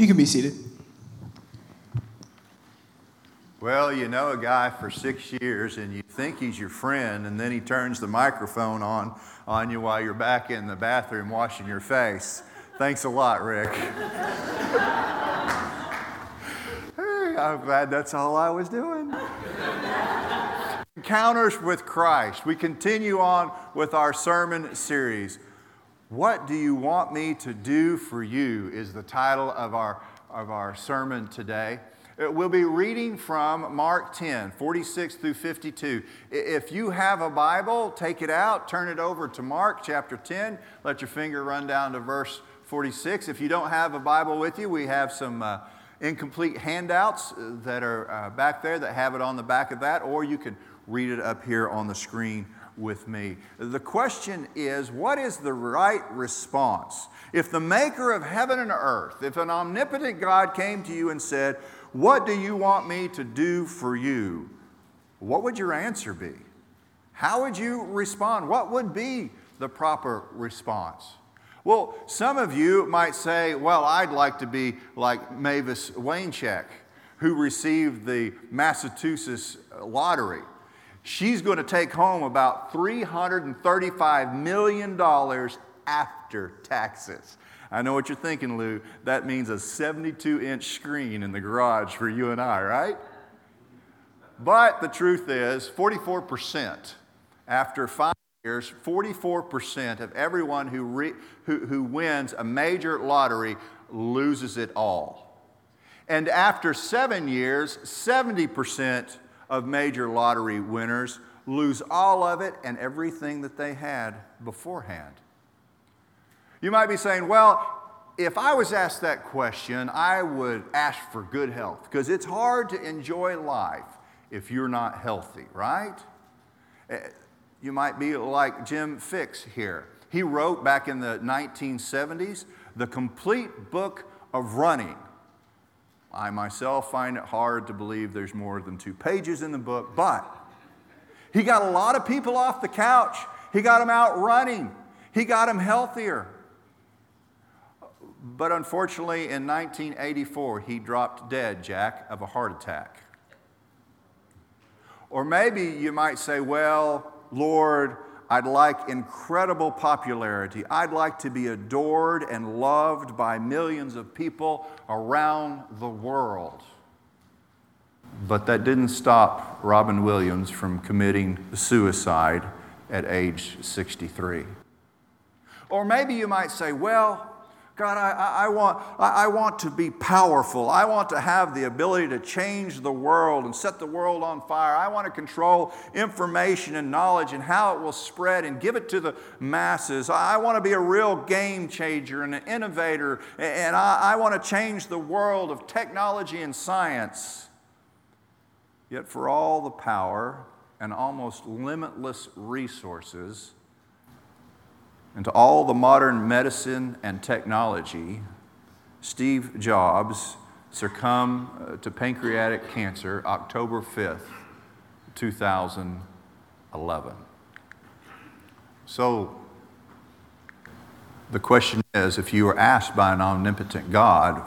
You can be seated. Well, you know a guy for six years and you think he's your friend, and then he turns the microphone on on you while you're back in the bathroom washing your face. Thanks a lot, Rick. hey, I'm glad that's all I was doing. Encounters with Christ. We continue on with our sermon series. What do you want me to do for you is the title of our, of our sermon today. Uh, we'll be reading from Mark 10, 46 through 52. If you have a Bible, take it out, turn it over to Mark chapter 10. Let your finger run down to verse 46. If you don't have a Bible with you, we have some uh, incomplete handouts uh, that are uh, back there that have it on the back of that, or you can read it up here on the screen with me. The question is what is the right response? If the maker of heaven and earth, if an omnipotent God came to you and said, what do you want me to do for you? What would your answer be? How would you respond? What would be the proper response? Well, some of you might say, Well, I'd like to be like Mavis Wanczyk, who received the Massachusetts lottery. She's going to take home about $335 million after taxes. I know what you're thinking, Lou. That means a 72 inch screen in the garage for you and I, right? But the truth is, 44% after five years, 44% of everyone who, re, who, who wins a major lottery loses it all. And after seven years, 70% of major lottery winners lose all of it and everything that they had beforehand. You might be saying, well, if I was asked that question, I would ask for good health because it's hard to enjoy life if you're not healthy, right? Eh, you might be like Jim Fixx here. He wrote back in the 1970s the complete book of running. I myself find it hard to believe there's more than two pages in the book, but he got a lot of people off the couch. He got them out running. He got them healthier. But unfortunately, in 1984, he dropped dead, Jack, of a heart attack. Or maybe you might say, Well, Lord, I'd like incredible popularity. I'd like to be adored and loved by millions of people around the world. But that didn't stop Robin Williams from committing suicide at age 63. Or maybe you might say, well, God, I, I, want, I want to be powerful. I want to have the ability to change the world and set the world on fire. I want to control information and knowledge and how it will spread and give it to the masses. I want to be a real game changer and an innovator, and I, I want to change the world of technology and science. Yet, for all the power and almost limitless resources, and to all the modern medicine and technology, Steve Jobs succumbed uh, to pancreatic cancer October 5th, 2011. So, the question is if you were asked by an omnipotent God,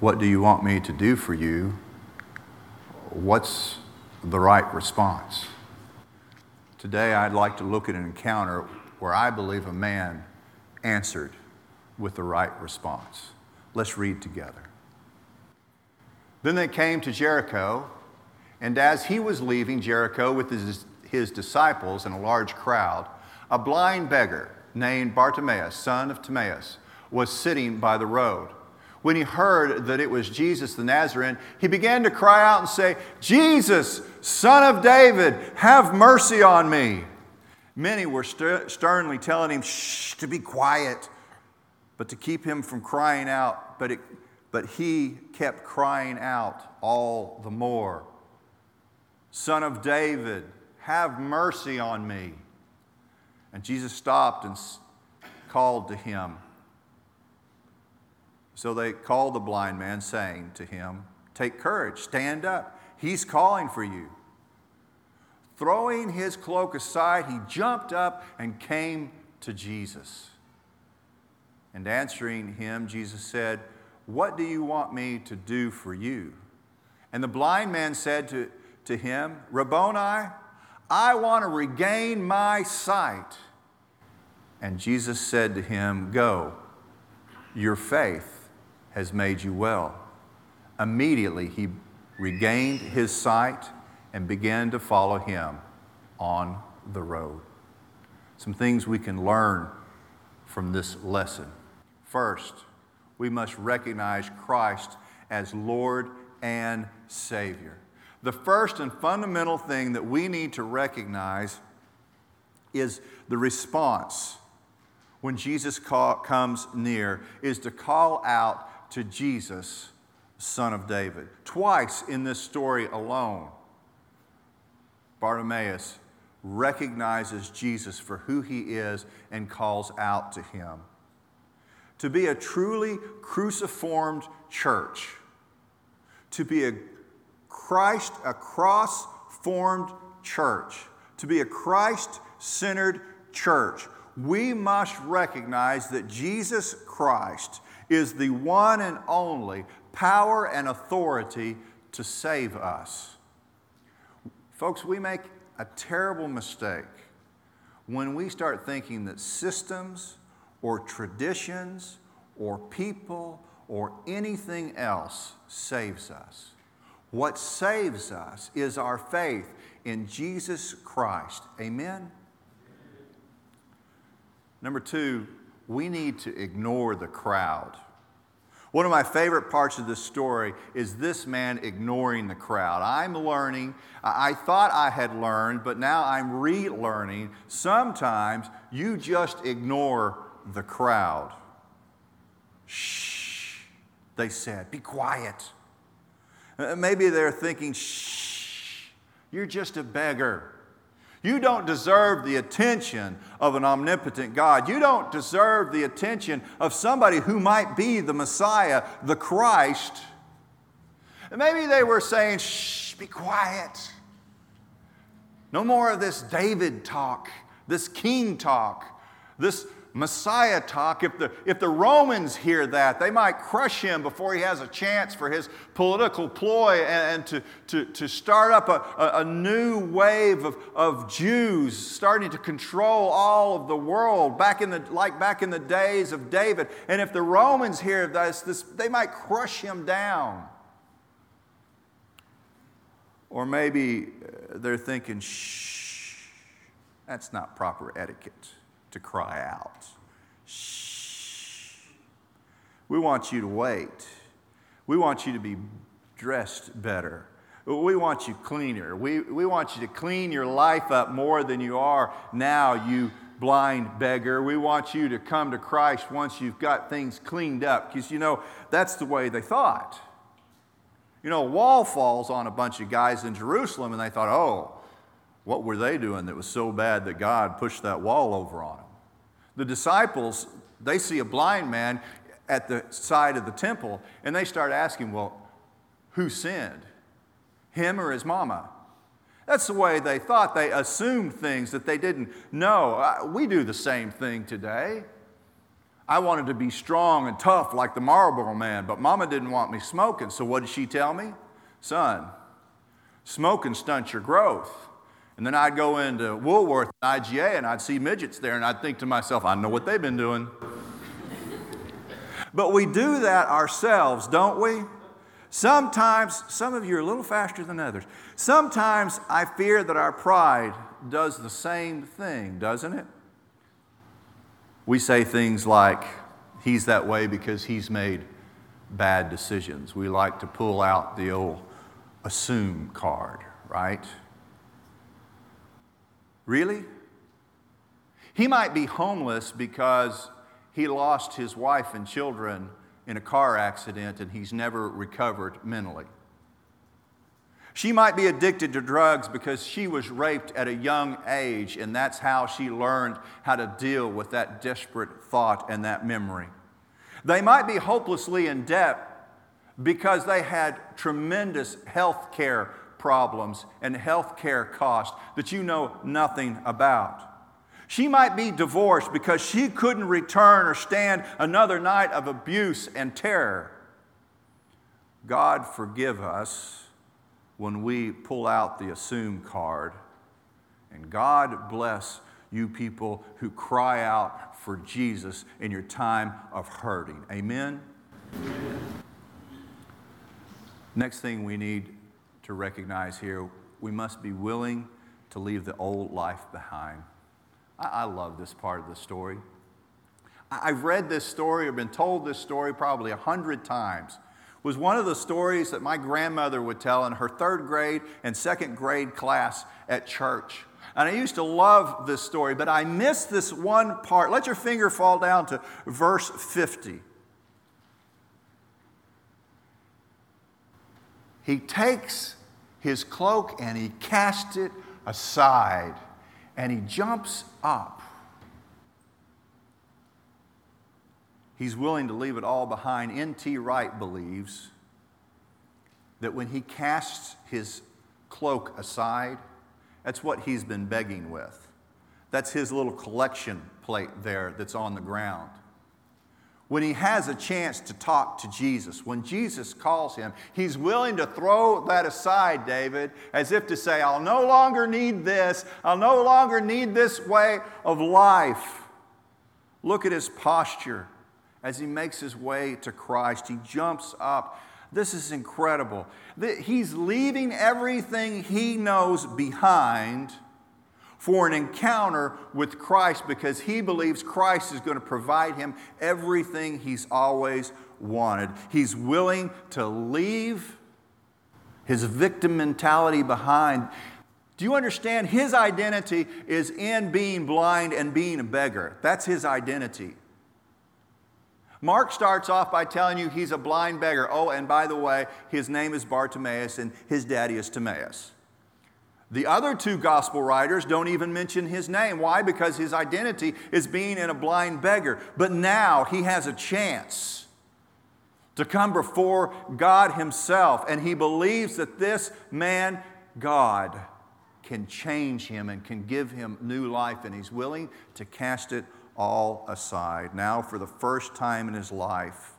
What do you want me to do for you? What's the right response? Today, I'd like to look at an encounter where I believe a man answered with the right response. Let's read together. Then they came to Jericho, and as he was leaving Jericho with his, his disciples and a large crowd, a blind beggar named Bartimaeus, son of Timaeus, was sitting by the road. When he heard that it was Jesus the Nazarene, he began to cry out and say, Jesus, son of David, have mercy on me. Many were sternly telling him shh, to be quiet, but to keep him from crying out. But, it, but he kept crying out all the more Son of David, have mercy on me. And Jesus stopped and called to him. So they called the blind man, saying to him, Take courage, stand up. He's calling for you. Throwing his cloak aside, he jumped up and came to Jesus. And answering him, Jesus said, What do you want me to do for you? And the blind man said to, to him, Rabboni, I want to regain my sight. And Jesus said to him, Go, your faith has made you well. Immediately he regained his sight and began to follow him on the road. Some things we can learn from this lesson. First, we must recognize Christ as Lord and Savior. The first and fundamental thing that we need to recognize is the response when Jesus call, comes near is to call out to Jesus, Son of David. Twice in this story alone, Bartimaeus recognizes Jesus for who he is and calls out to him. To be a truly cruciformed church, to be a Christ, a cross formed church, to be a Christ centered church, we must recognize that Jesus Christ is the one and only power and authority to save us. Folks, we make a terrible mistake when we start thinking that systems or traditions or people or anything else saves us. What saves us is our faith in Jesus Christ. Amen? Number two, we need to ignore the crowd. One of my favorite parts of this story is this man ignoring the crowd. I'm learning, I thought I had learned, but now I'm relearning. Sometimes you just ignore the crowd. Shh, they said, be quiet. Uh, maybe they're thinking, shh, you're just a beggar. You don't deserve the attention of an omnipotent God. You don't deserve the attention of somebody who might be the Messiah, the Christ. And maybe they were saying, shh, be quiet. No more of this David talk, this king talk, this Messiah talk. If the, if the Romans hear that, they might crush him before he has a chance for his political ploy and, and to, to, to start up a, a, a, new wave of, of Jews starting to control all of the world, back in the, like back in the days of David. And if the Romans hear this, this they might crush him down. Or maybe they're thinking, shh, that's not proper etiquette to cry out. Shh. We want you to wait. We want you to be dressed better. We want you cleaner. We, we want you to clean your life up more than you are now, you blind beggar. We want you to come to Christ once you've got things cleaned up, because you know, that's the way they thought. You know, a wall falls on a bunch of guys in Jerusalem, and they thought, oh, what were they doing that was so bad that God pushed that wall over on them? The disciples, they see a blind man at the side of the temple and they start asking, well, who sinned? Him or his mama? That's the way they thought. They assumed things that they didn't know. We do the same thing today. I wanted to be strong and tough like the Marlboro man, but mama didn't want me smoking. So what did she tell me? Son, smoking stunts your growth. And then I'd go into Woolworth and IGA and I'd see midgets there and I'd think to myself, I know what they've been doing. but we do that ourselves, don't we? Sometimes, some of you are a little faster than others. Sometimes I fear that our pride does the same thing, doesn't it? We say things like, he's that way because he's made bad decisions. We like to pull out the old assume card, right? Really? He might be homeless because he lost his wife and children in a car accident and he's never recovered mentally. She might be addicted to drugs because she was raped at a young age, and that's how she learned how to deal with that desperate thought and that memory. They might be hopelessly in debt because they had tremendous health care problems and health care costs that you know nothing about. She might be divorced because she couldn't return or stand another night of abuse and terror. God forgive us when we pull out the assume card. And God bless you people who cry out for Jesus in your time of hurting. Amen? Amen. Next thing we need to recognize here we must be willing to leave the old life behind. I, I love this part of the story. I, I've read this story or been told this story probably a hundred times was one of the stories that my grandmother would tell in her third grade and second grade class at church. And I used to love this story, but I missed this one part. Let your finger fall down to verse 50. He takes his cloak and he casts it aside and he jumps up. He's willing to leave it all behind. N.T. Wright believes that when he casts his cloak aside, that's what he's been begging with. That's his little collection plate there that's on the ground. When he has a chance to talk to Jesus, when Jesus calls him, he's willing to throw that aside, David, as if to say, I'll no longer need this. I'll no longer need this way of life. Look at his posture as he makes his way to Christ. He jumps up. This is incredible. He's leaving everything he knows behind for an encounter with Christ because he believes Christ is going to provide him everything he's always wanted. He's willing to leave his victim mentality behind. Do you understand? His identity is in being blind and being a beggar. That's his identity. Mark starts off by telling you he's a blind beggar. Oh, and by the way, his name is Bartimaeus and his daddy is Timaeus. The other two gospel writers don't even mention his name. Why? Because his identity is being in a blind beggar. But now he has a chance to come before God himself, and he believes that this man, God, can change him and can give him new life, and he's willing to cast it all aside. Now, for the first time in his life,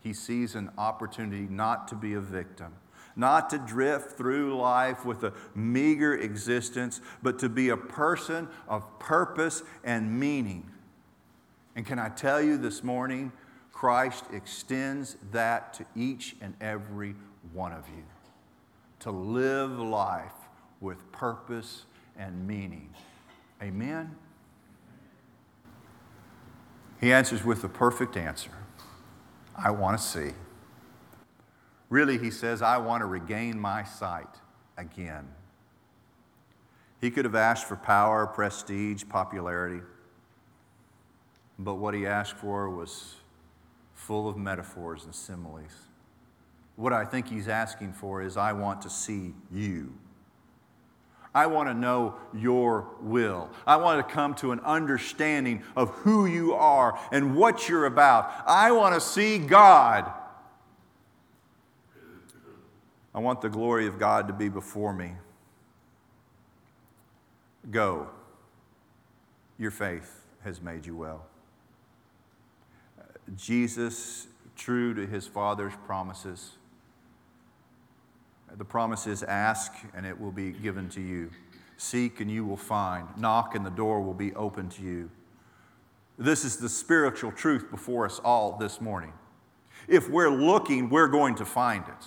he sees an opportunity not to be a victim not to drift through life with a meager existence, but to be a person of purpose and meaning. And can I tell you this morning, Christ extends that to each and every one of you to live life with purpose and meaning. Amen? He answers with the perfect answer I want to see. Really, he says, I want to regain my sight again. He could have asked for power, prestige, popularity, but what he asked for was full of metaphors and similes. What I think he's asking for is, I want to see you. I want to know your will. I want to come to an understanding of who you are and what you're about. I want to see God. I want the glory of God to be before me. Go. Your faith has made you well. Jesus, true to his Father's promises, the promise is ask and it will be given to you. Seek and you will find. Knock and the door will be open to you. This is the spiritual truth before us all this morning. If we're looking, we're going to find it.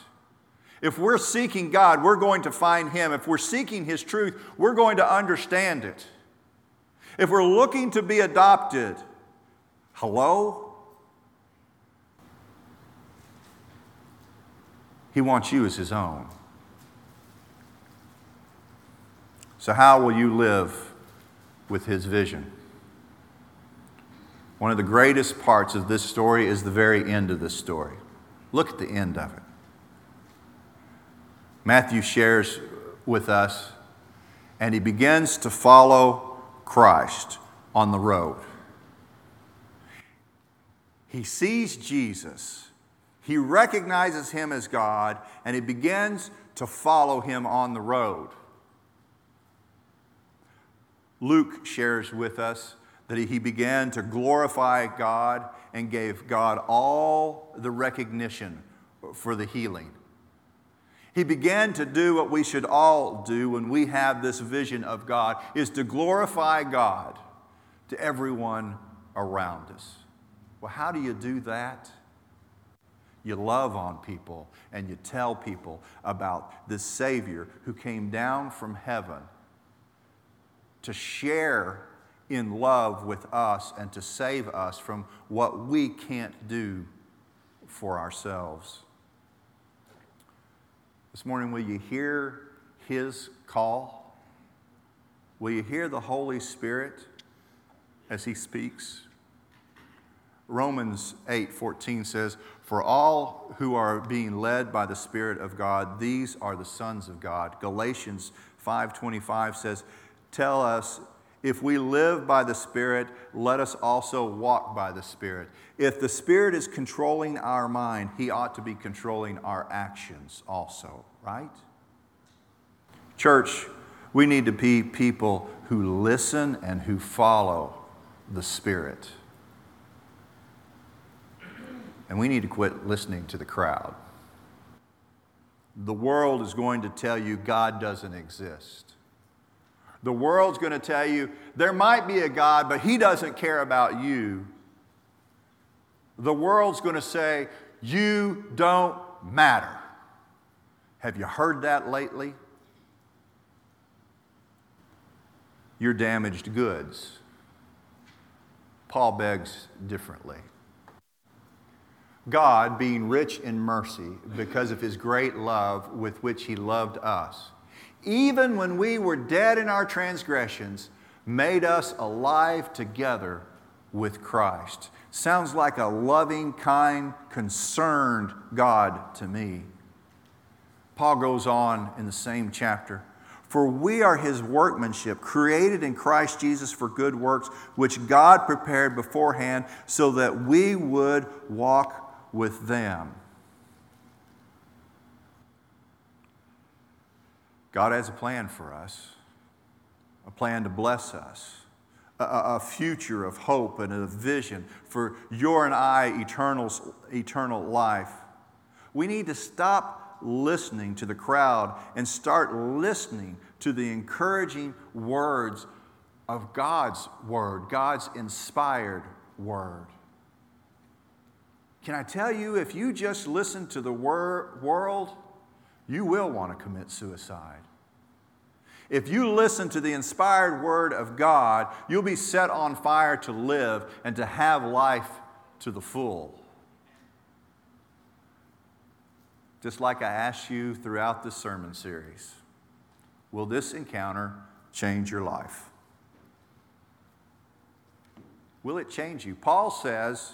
If we're seeking God, we're going to find Him. If we're seeking His truth, we're going to understand it. If we're looking to be adopted, hello? He wants you as His own. So, how will you live with His vision? One of the greatest parts of this story is the very end of this story. Look at the end of it. Matthew shares with us, and he begins to follow Christ on the road. He sees Jesus, he recognizes him as God, and he begins to follow him on the road. Luke shares with us that he began to glorify God and gave God all the recognition for the healing He began to do what we should all do when we have this vision of God is to glorify God to everyone around us. Well, how do you do that? You love on people and you tell people about this Savior who came down from heaven to share in love with us and to save us from what we can't do for ourselves. This morning, will you hear His call? Will you hear the Holy Spirit as He speaks? Romans 8:14 says, "For all who are being led by the Spirit of God, these are the sons of God." Galatians 5:25 says, "Tell us if we live by the Spirit, let us also walk by the Spirit. If the Spirit is controlling our mind, He ought to be controlling our actions also, right? Church, we need to be people who listen and who follow the Spirit. And we need to quit listening to the crowd. The world is going to tell you God doesn't exist. The world's going to tell you there might be a God, but He doesn't care about you. The world's going to say, You don't matter. Have you heard that lately? You're damaged goods. Paul begs differently. God, being rich in mercy because of his great love with which he loved us, even when we were dead in our transgressions, made us alive together with Christ. Sounds like a loving, kind, concerned God to me. Paul goes on in the same chapter. For we are his workmanship, created in Christ Jesus for good works, which God prepared beforehand so that we would walk with them. God has a plan for us, a plan to bless us, a, a future of hope and a vision for your and I eternal, eternal life. We need to stop listening to the crowd and start listening to the encouraging words of God's word, God's inspired word. Can I tell you, if you just listen to the wor- world, you will want to commit suicide. If you listen to the inspired word of God, you'll be set on fire to live and to have life to the full. Just like I asked you throughout this sermon series, will this encounter change your life? Will it change you? Paul says,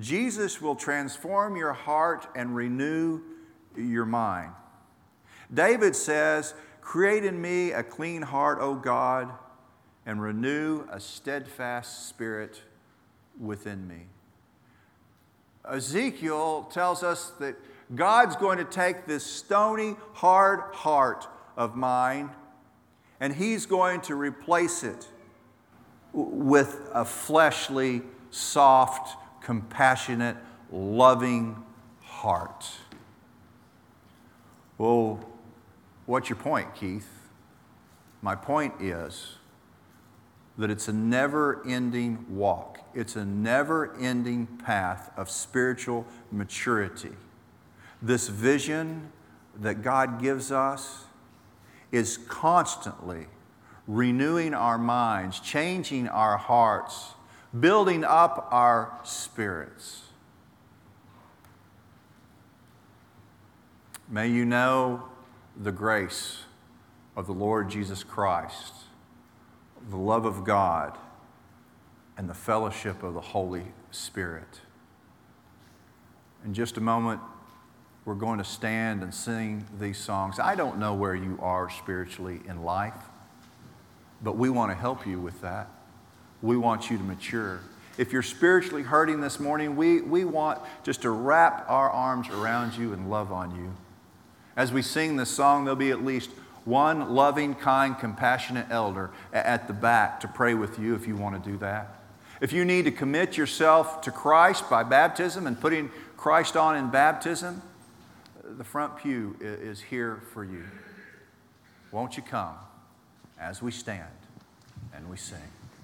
Jesus will transform your heart and renew your mind. David says, Create in me a clean heart, O God, and renew a steadfast spirit within me. Ezekiel tells us that God's going to take this stony, hard heart of mine and He's going to replace it with a fleshly, soft, compassionate, loving heart. Well, what's your point, Keith? My point is that it's a never ending walk, it's a never ending path of spiritual maturity. This vision that God gives us is constantly renewing our minds, changing our hearts, building up our spirits. May you know the grace of the Lord Jesus Christ, the love of God, and the fellowship of the Holy Spirit. In just a moment, we're going to stand and sing these songs. I don't know where you are spiritually in life, but we want to help you with that. We want you to mature. If you're spiritually hurting this morning, we, we want just to wrap our arms around you and love on you. As we sing this song, there'll be at least one loving, kind, compassionate elder at the back to pray with you if you want to do that. If you need to commit yourself to Christ by baptism and putting Christ on in baptism, the front pew is here for you. Won't you come as we stand and we sing?